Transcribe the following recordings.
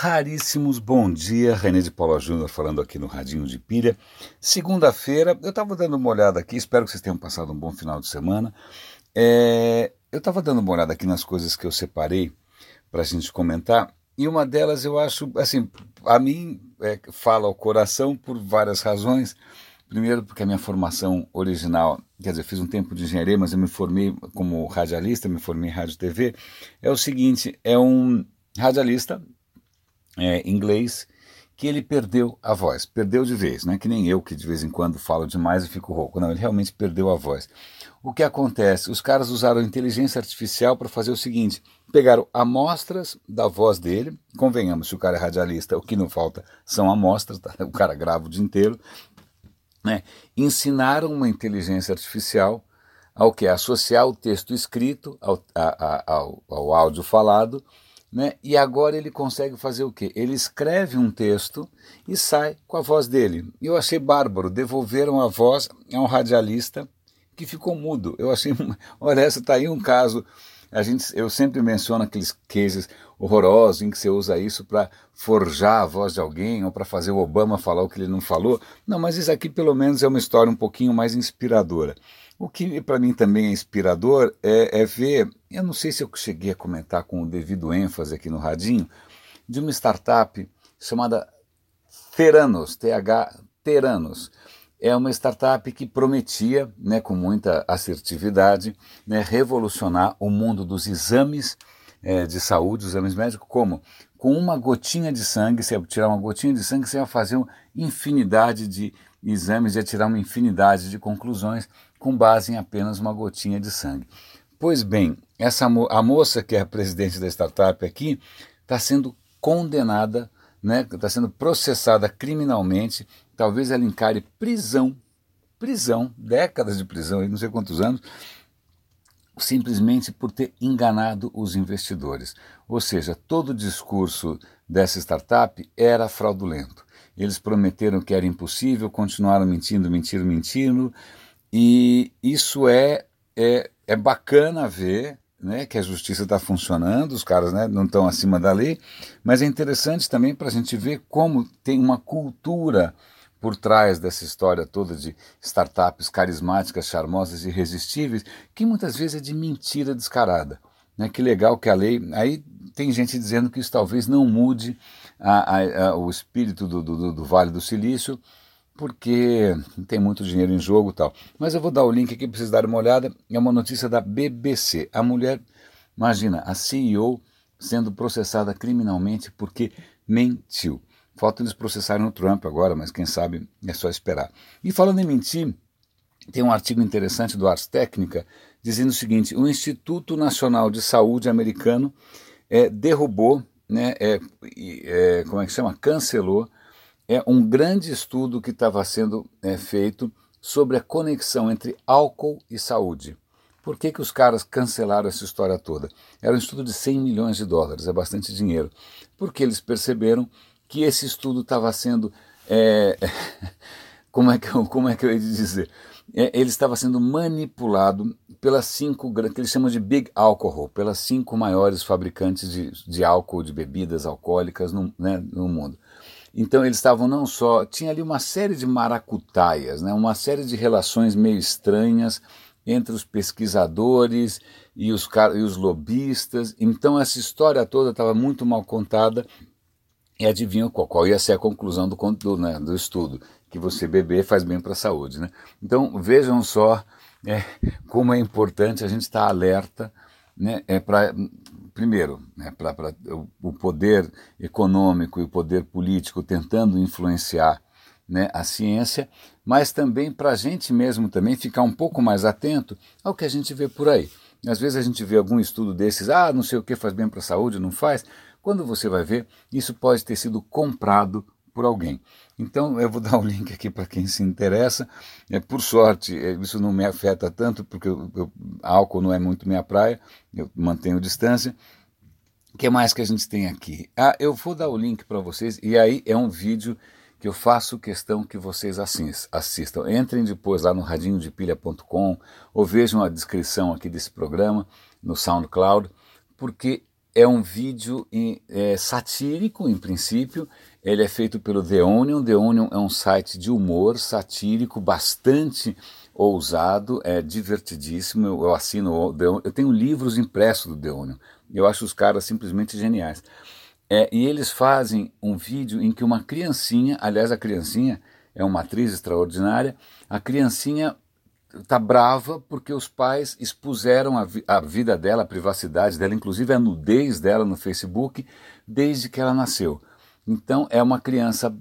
raríssimos. Bom dia, René de Paula Júnior falando aqui no Radinho de Pilha. Segunda-feira, eu estava dando uma olhada aqui, espero que vocês tenham passado um bom final de semana. É, eu estava dando uma olhada aqui nas coisas que eu separei para a gente comentar, e uma delas eu acho, assim, a mim é, fala ao coração por várias razões. Primeiro, porque a minha formação original, quer dizer, fiz um tempo de engenharia, mas eu me formei como radialista, me formei em rádio TV. É o seguinte: é um radialista é, inglês que ele perdeu a voz, perdeu de vez, não é que nem eu que de vez em quando falo demais e fico rouco, não, ele realmente perdeu a voz. O que acontece? Os caras usaram inteligência artificial para fazer o seguinte: pegaram amostras da voz dele, convenhamos, se o cara é radialista, o que não falta são amostras, tá? o cara grava o dia inteiro, né, ensinaram uma inteligência artificial ao que associar o texto escrito ao, a, a, ao, ao áudio falado, né, e agora ele consegue fazer o quê? Ele escreve um texto e sai com a voz dele. Eu achei bárbaro, devolveram a voz a um radialista que ficou mudo. Eu achei, olha, essa está aí um caso a gente, eu sempre menciono aqueles cases horrorosos em que você usa isso para forjar a voz de alguém ou para fazer o Obama falar o que ele não falou. Não, mas isso aqui pelo menos é uma história um pouquinho mais inspiradora. O que para mim também é inspirador é, é, ver, eu não sei se eu cheguei a comentar com o devido ênfase aqui no Radinho, de uma startup chamada Theranos, TH Theranos é uma startup que prometia, né, com muita assertividade, né, revolucionar o mundo dos exames é, de saúde, os exames médicos, como? Com uma gotinha de sangue, você tirar uma gotinha de sangue, você ia fazer uma infinidade de exames, ia tirar uma infinidade de conclusões com base em apenas uma gotinha de sangue. Pois bem, essa a moça que é a presidente da startup aqui está sendo condenada, está né, tá sendo processada criminalmente talvez ela encare prisão, prisão, décadas de prisão, não sei quantos anos, simplesmente por ter enganado os investidores. Ou seja, todo o discurso dessa startup era fraudulento. Eles prometeram que era impossível, continuaram mentindo, mentindo, mentindo, e isso é, é, é bacana ver né, que a justiça está funcionando, os caras né, não estão acima da lei, mas é interessante também para a gente ver como tem uma cultura por trás dessa história toda de startups carismáticas, charmosas irresistíveis, que muitas vezes é de mentira descarada. Né? Que legal que a lei. Aí tem gente dizendo que isso talvez não mude a, a, a, o espírito do, do, do, Vale do Silício, porque tem muito dinheiro em jogo e tal. Mas eu vou dar o link aqui para vocês darem uma olhada. É uma notícia da BBC. A mulher, imagina, a CEO sendo processada criminalmente porque mentiu. Falta eles processarem o Trump agora, mas quem sabe é só esperar. E falando em mentir, tem um artigo interessante do Ars Técnica dizendo o seguinte: o Instituto Nacional de Saúde americano é, derrubou, né, é, é, como é que chama? Cancelou é um grande estudo que estava sendo é, feito sobre a conexão entre álcool e saúde. Por que, que os caras cancelaram essa história toda? Era um estudo de 100 milhões de dólares, é bastante dinheiro. Porque eles perceberam que esse estudo estava sendo. É, como, é que eu, como é que eu ia dizer? É, ele estava sendo manipulado pelas cinco, que eles chamam de Big Alcohol, pelas cinco maiores fabricantes de, de álcool, de bebidas alcoólicas no, né, no mundo. Então eles estavam não só. Tinha ali uma série de maracutaias, né, uma série de relações meio estranhas entre os pesquisadores e os, e os lobistas. Então essa história toda estava muito mal contada e adivinha qual, qual ia ser a conclusão do, do, né, do estudo? Que você beber faz bem para a saúde. Né? Então vejam só é, como é importante a gente estar alerta né, é para primeiro, né, para o poder econômico e o poder político tentando influenciar né, a ciência, mas também para a gente mesmo também ficar um pouco mais atento ao que a gente vê por aí. Às vezes a gente vê algum estudo desses, ah, não sei o que faz bem para a saúde, não faz. Quando você vai ver, isso pode ter sido comprado por alguém. Então eu vou dar um link aqui para quem se interessa. É, por sorte, é, isso não me afeta tanto, porque eu, eu, álcool não é muito minha praia, eu mantenho distância. O que mais que a gente tem aqui? Ah, eu vou dar o link para vocês, e aí é um vídeo que eu faço questão que vocês assistam. Entrem depois lá no radinhodepilha.com ou vejam a descrição aqui desse programa no SoundCloud, porque é um vídeo é, satírico, em princípio. Ele é feito pelo The Onion. The Onion é um site de humor satírico bastante ousado, é divertidíssimo. Eu, eu assino, eu tenho livros impressos do The Onion. Eu acho os caras simplesmente geniais. É, e eles fazem um vídeo em que uma criancinha, aliás, a criancinha é uma atriz extraordinária, a criancinha está brava porque os pais expuseram a, vi a, vida dela, a privacidade dela, inclusive a nudez dela no Facebook, desde que ela nasceu. Então é uma criança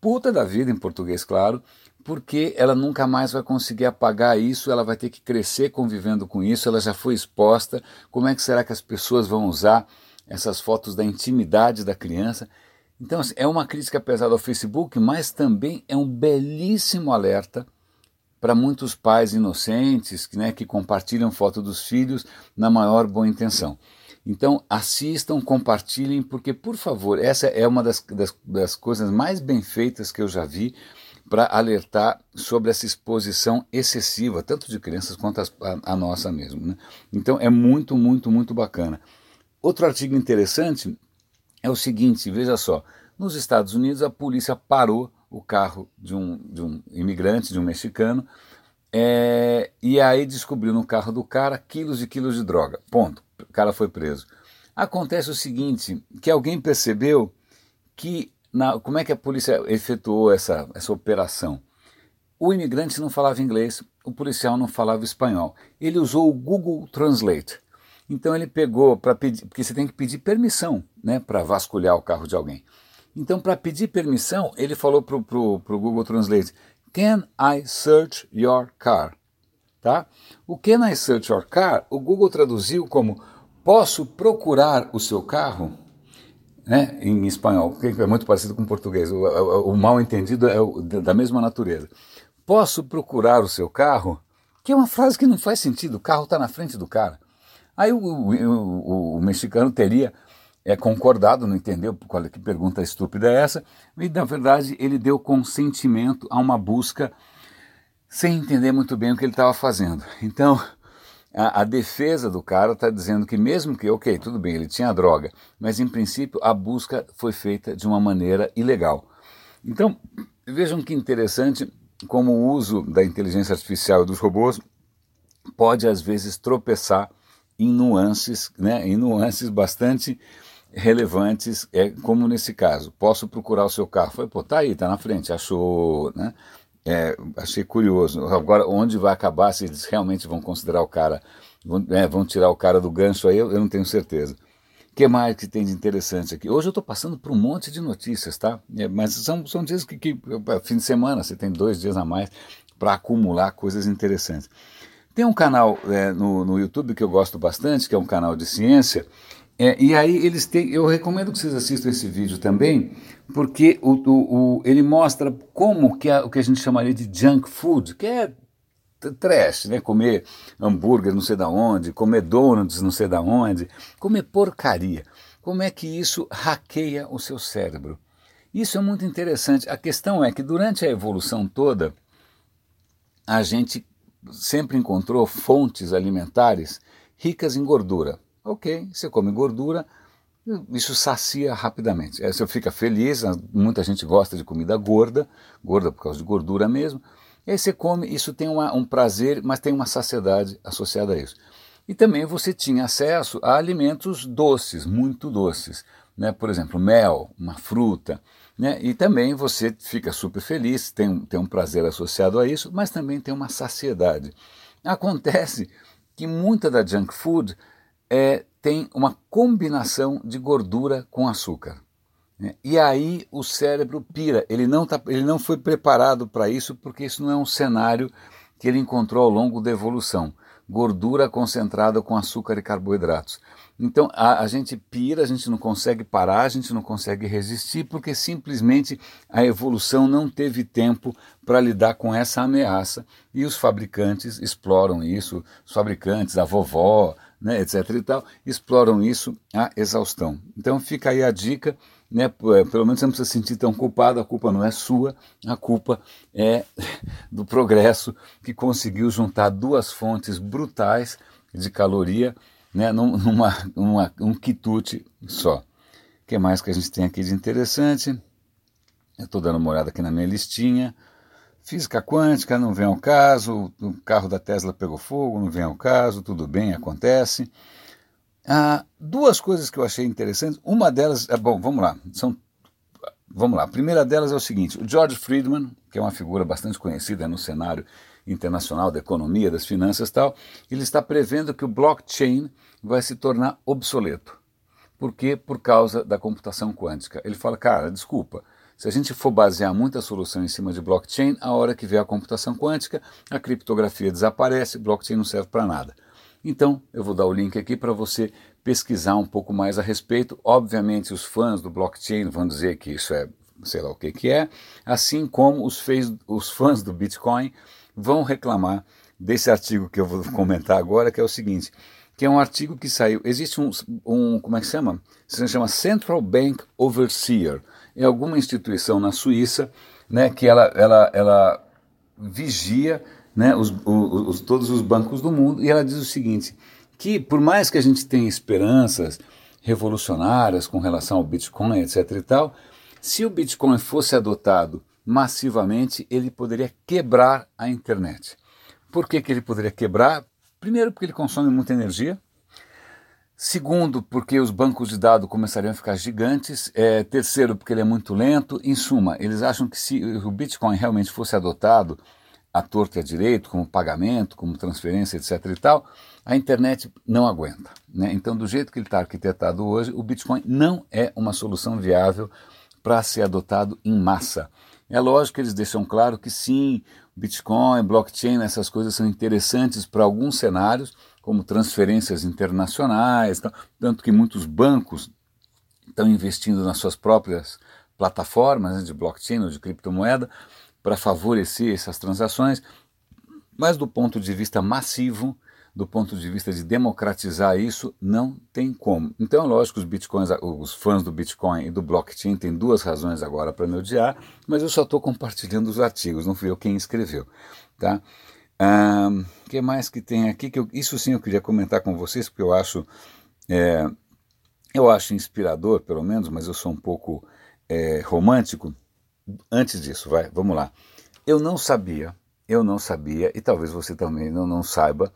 puta da vida, em português, claro, porque ela nunca mais vai conseguir apagar isso, ela vai ter que crescer convivendo com isso, ela já foi exposta. Como é que será que as pessoas vão usar essas fotos da intimidade da criança? Então, assim, é uma crítica pesada ao Facebook, mas também é um belíssimo alerta para muitos pais inocentes né, que compartilham foto dos filhos na maior boa intenção. Então, assistam, compartilhem, porque, por favor, essa é uma das, das, das coisas mais bem feitas que eu já vi para alertar sobre essa exposição excessiva, tanto de crianças quanto a, a, nossa mesmo. Né? Então é muito, muito, muito bacana. Outro artigo interessante é o seguinte: veja só, nos Estados Unidos a polícia parou o carro de um, de um imigrante, de um mexicano, é, e aí descobriu no carro do cara quilos e quilos de droga. Ponto. O cara foi preso. Acontece o seguinte: que alguém percebeu que na, como é que a polícia efetuou essa, essa operação? O imigrante não falava inglês, o policial não falava espanhol. Ele usou o Google Translate. Então ele pegou para pedir, porque você tem que pedir permissão né, para vasculhar o carro de alguém. Então, para pedir permissão, ele falou para o Google Translate: Can I search your car? Tá? O Can I search your car, o Google traduziu como Posso procurar o seu carro? né, em espanhol, que é muito parecido com português. O, o, o mal entendido é o, da mesma natureza. Posso procurar o seu carro? Que é uma frase que não faz sentido. O carro está na frente do cara. Aí o, o mexicano teria é, concordado, não entendeu qual, que pergunta estúpida é essa, e na verdade ele deu consentimento a uma busca sem entender muito bem o que ele estava fazendo. Então, a, a defesa do cara está dizendo que mesmo que, ok, tudo bem, ele tinha droga, mas em princípio a busca foi feita de uma maneira ilegal. Então, vejam que interessante como o uso da inteligência artificial e dos robôs pode às vezes tropeçar em nuances, né, em nuances bastante relevantes, é, como nesse caso. Posso procurar o seu carro? Foi, pô, tá aí, tá na frente, achou, né? É, achei curioso. Agora, onde vai acabar, se eles realmente vão considerar o cara, vão, é, vão tirar o cara do gancho aí, eu, eu não tenho certeza. O que mais que tem de interessante aqui? Hoje eu estou passando por um monte de notícias, tá? É, mas são, são dias que, que, fim de semana, você tem dois dias a mais para acumular coisas interessantes. Tem um canal é, no, no YouTube que eu gosto bastante, que é um canal de ciência, é, e aí eles têm, eu recomendo que vocês assistam esse vídeo também, porque o, o, o ele mostra como que é o que a gente chamaria de junk food, que é trash, né? Comer hambúrguer não sei da onde, comer donuts não sei da onde, comer porcaria. Como é que isso hackeia o seu cérebro? Isso é muito interessante. A questão é que durante a evolução toda, a gente sempre encontrou fontes alimentares ricas em gordura. Ok, você come gordura, isso sacia rapidamente. Você fica feliz, muita gente gosta de comida gorda, gorda por causa de gordura mesmo. E aí você come, isso tem uma, um prazer, mas tem uma saciedade associada a isso. E também você tinha acesso a alimentos doces, muito doces. Né? Por exemplo, mel, uma fruta. Né? E também você fica super feliz, tem, tem um prazer associado a isso, mas também tem uma saciedade. Acontece que muita da junk food é, tem uma combinação de gordura com açúcar. Né? E aí o cérebro pira. Ele não, tá, ele não foi preparado para isso porque isso não é um cenário que ele encontrou ao longo da evolução. Gordura concentrada com açúcar e carboidratos. Então a, a, gente pira, a gente não consegue parar, a gente não consegue resistir, porque simplesmente a evolução não teve tempo para lidar com essa ameaça e os fabricantes exploram isso, os fabricantes, a vovó, né, etc. e tal, exploram isso à exaustão. Então fica aí a dica, né, é, pelo menos você não precisa se sentir tão culpado, a culpa não é sua, a culpa é do progresso que conseguiu juntar duas fontes brutais de caloria né, numa, um quitute só. O que mais que a gente tem aqui de interessante? Eu estou dando uma olhada aqui na minha listinha. Física quântica, não vem ao caso. O carro da Tesla pegou fogo, não vem ao caso. Tudo bem, acontece. Ah, duas coisas que eu achei interessantes. Uma delas, é bom, vamos lá. São, vamos lá. A primeira delas é o seguinte: o George Friedman, que é uma figura bastante conhecida no cenário internacional da economia, das finanças e tal, ele está prevendo que o blockchain vai se tornar obsoleto. Por quê? Por causa da computação quântica. Ele fala, cara, desculpa, se a gente for basear muita solução em cima de blockchain, a hora que vier a computação quântica, a criptografia desaparece, blockchain não serve para nada. Então, eu vou dar o link aqui para você pesquisar um pouco mais a respeito. Obviamente, os fãs do blockchain vão dizer que isso é, sei lá o que, que é, assim como os, fez, os fãs do Bitcoin vão reclamar desse artigo que eu vou comentar agora, que é o seguinte, que é um artigo que saiu, existe um, um como é que se chama? Se chama Central Bank Overseer, é alguma instituição na Suíça, né, que ela, ela, ela vigia né, os, os, todos os bancos do mundo, e ela diz o seguinte, que por mais que a gente tenha esperanças revolucionárias com relação ao Bitcoin, etc e tal, se o Bitcoin fosse adotado massivamente, ele poderia quebrar a internet. Por que, que ele poderia quebrar? Primeiro, porque ele consome muita energia. Segundo, porque os bancos de dados começariam a ficar gigantes. É, terceiro, porque ele é muito lento. Em suma, eles acham que se o Bitcoin realmente fosse adotado à torta e à direito, como pagamento, como transferência, etc. e tal, a internet não aguenta. Né? Então, do jeito que ele está arquitetado hoje, o Bitcoin não é uma solução viável para ser adotado em massa. É lógico que eles deixam claro que sim, Bitcoin, blockchain, essas coisas são interessantes para alguns cenários, como transferências internacionais, tanto que muitos bancos estão investindo nas suas próprias plataformas né, de blockchain ou de criptomoeda para favorecer essas transações, mas do ponto de vista massivo, do ponto de vista de democratizar isso, não tem como. Então, é lógico, os bitcoins, os fãs do Bitcoin e do blockchain têm duas razões agora para me odiar, mas eu só estou compartilhando os artigos, não fui eu quem escreveu. Tá? O um, que mais que tem aqui? Que eu, isso sim eu queria comentar com vocês, porque eu acho, é, eu acho inspirador, pelo menos, mas eu sou um pouco é, romântico. Antes disso, vai, vamos lá. Eu não sabia, eu não sabia, e talvez você também não, não saiba,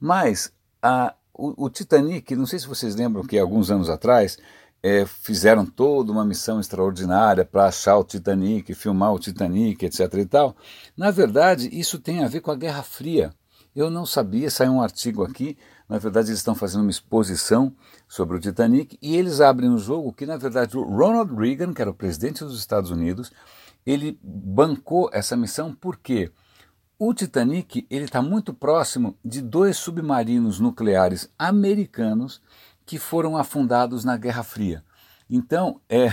mas a, o, o, Titanic, não sei se vocês lembram que alguns anos atrás é, fizeram toda uma missão extraordinária para achar o Titanic, filmar o Titanic, etc. e tal. Na verdade, isso tem a ver com a Guerra Fria. Eu não sabia, saiu um artigo aqui. Na verdade, eles estão fazendo uma exposição sobre o Titanic e eles abrem um jogo que, na verdade, o Ronald Reagan, que era o presidente dos Estados Unidos, ele bancou essa missão por quê? Porque o Titanic ele está muito próximo de dois submarinos nucleares americanos que foram afundados na Guerra Fria. Então, é,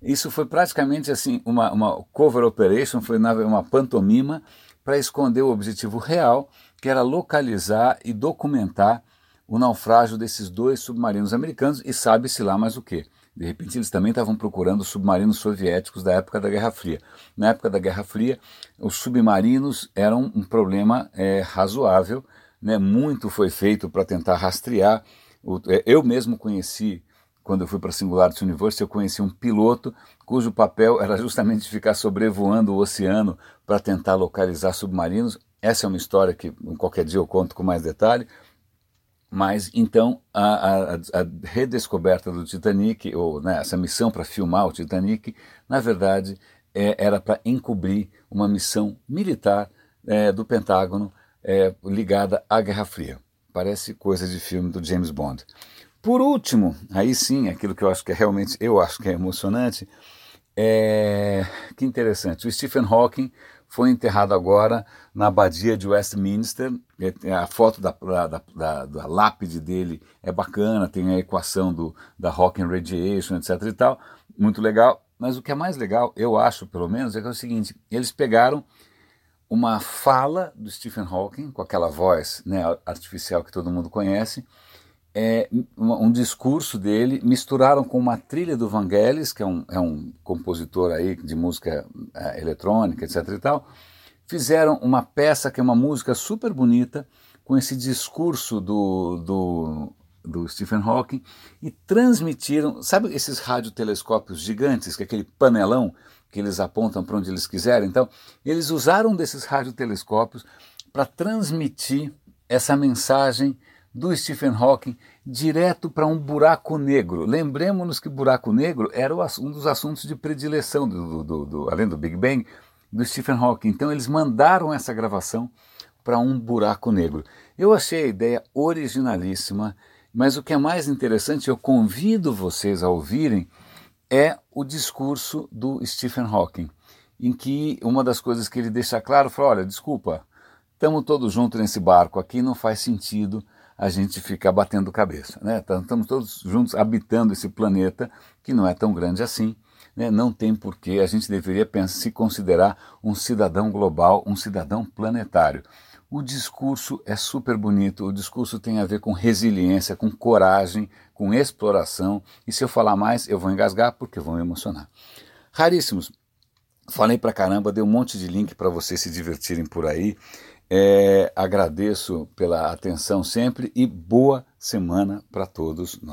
isso foi praticamente assim uma, uma cover operation, foi uma pantomima para esconder o objetivo real, que era localizar e documentar o naufrágio desses dois submarinos americanos e sabe-se lá mais o que. De repente, eles também estavam procurando submarinos soviéticos da época da Guerra Fria. Na época da Guerra Fria, os submarinos eram um problema é, razoável. Né? Muito foi feito para tentar rastrear. É, eu mesmo conheci, quando eu fui para a Singularity University, eu conheci um piloto cujo papel era justamente ficar sobrevoando o oceano para tentar localizar submarinos. Essa é uma história que qualquer dia eu conto com mais detalhe. Mas então a, a, a redescoberta do Titanic, ou né, essa missão para filmar o Titanic, na verdade é, era para encobrir uma missão militar é, do Pentágono é, ligada à Guerra Fria. Parece coisa de filme do James Bond. Por último, aí sim, aquilo que eu acho que é realmente, eu acho que é emocionante, é, que interessante, o Stephen Hawking foi enterrado agora na abadia de Westminster. É, a foto da, da, da, da, lápide dele é bacana, tem a equação do, da Hawking Radiation, etc. e tal, muito legal. Mas o que é mais legal, eu acho pelo menos, é que é o seguinte: eles pegaram uma fala do Stephen Hawking, com aquela voz né, artificial que todo mundo conhece, é, um, discurso dele, misturaram com uma trilha do Vangelis, que é um, é um compositor aí de música é, eletrônica, etc e tal, fizeram uma peça que é uma música super bonita, com esse discurso do, do, do Stephen Hawking e transmitiram, sabe esses radiotelescópios gigantes, que é aquele panelão que eles apontam para onde eles quiserem? Então, eles usaram desses radiotelescópios para transmitir essa mensagem do Stephen Hawking direto para um buraco negro. Lembremos-nos que buraco negro era um dos assuntos de predileção, do, do, do, além do Big Bang, do Stephen Hawking. Então eles mandaram essa gravação para um buraco negro. Eu achei a ideia originalíssima, mas o que é mais interessante, eu convido vocês a ouvirem, é o discurso do Stephen Hawking, em que uma das coisas que ele deixa claro, fala, olha, desculpa, estamos todos juntos nesse barco aqui, não faz sentido a gente ficar batendo cabeça. Né? Estamos todos juntos habitando esse planeta que não é tão grande assim. Né? Não tem porquê, a gente deveria pensar, se considerar um cidadão global, um cidadão planetário. O discurso é super bonito, o discurso tem a ver com resiliência, com coragem, com exploração. E se eu falar mais, eu vou engasgar porque vou me emocionar. Raríssimos. Falei pra caramba, dei um monte de link para vocês se divertirem por aí. É, agradeço pela atenção sempre e boa semana para todos nós.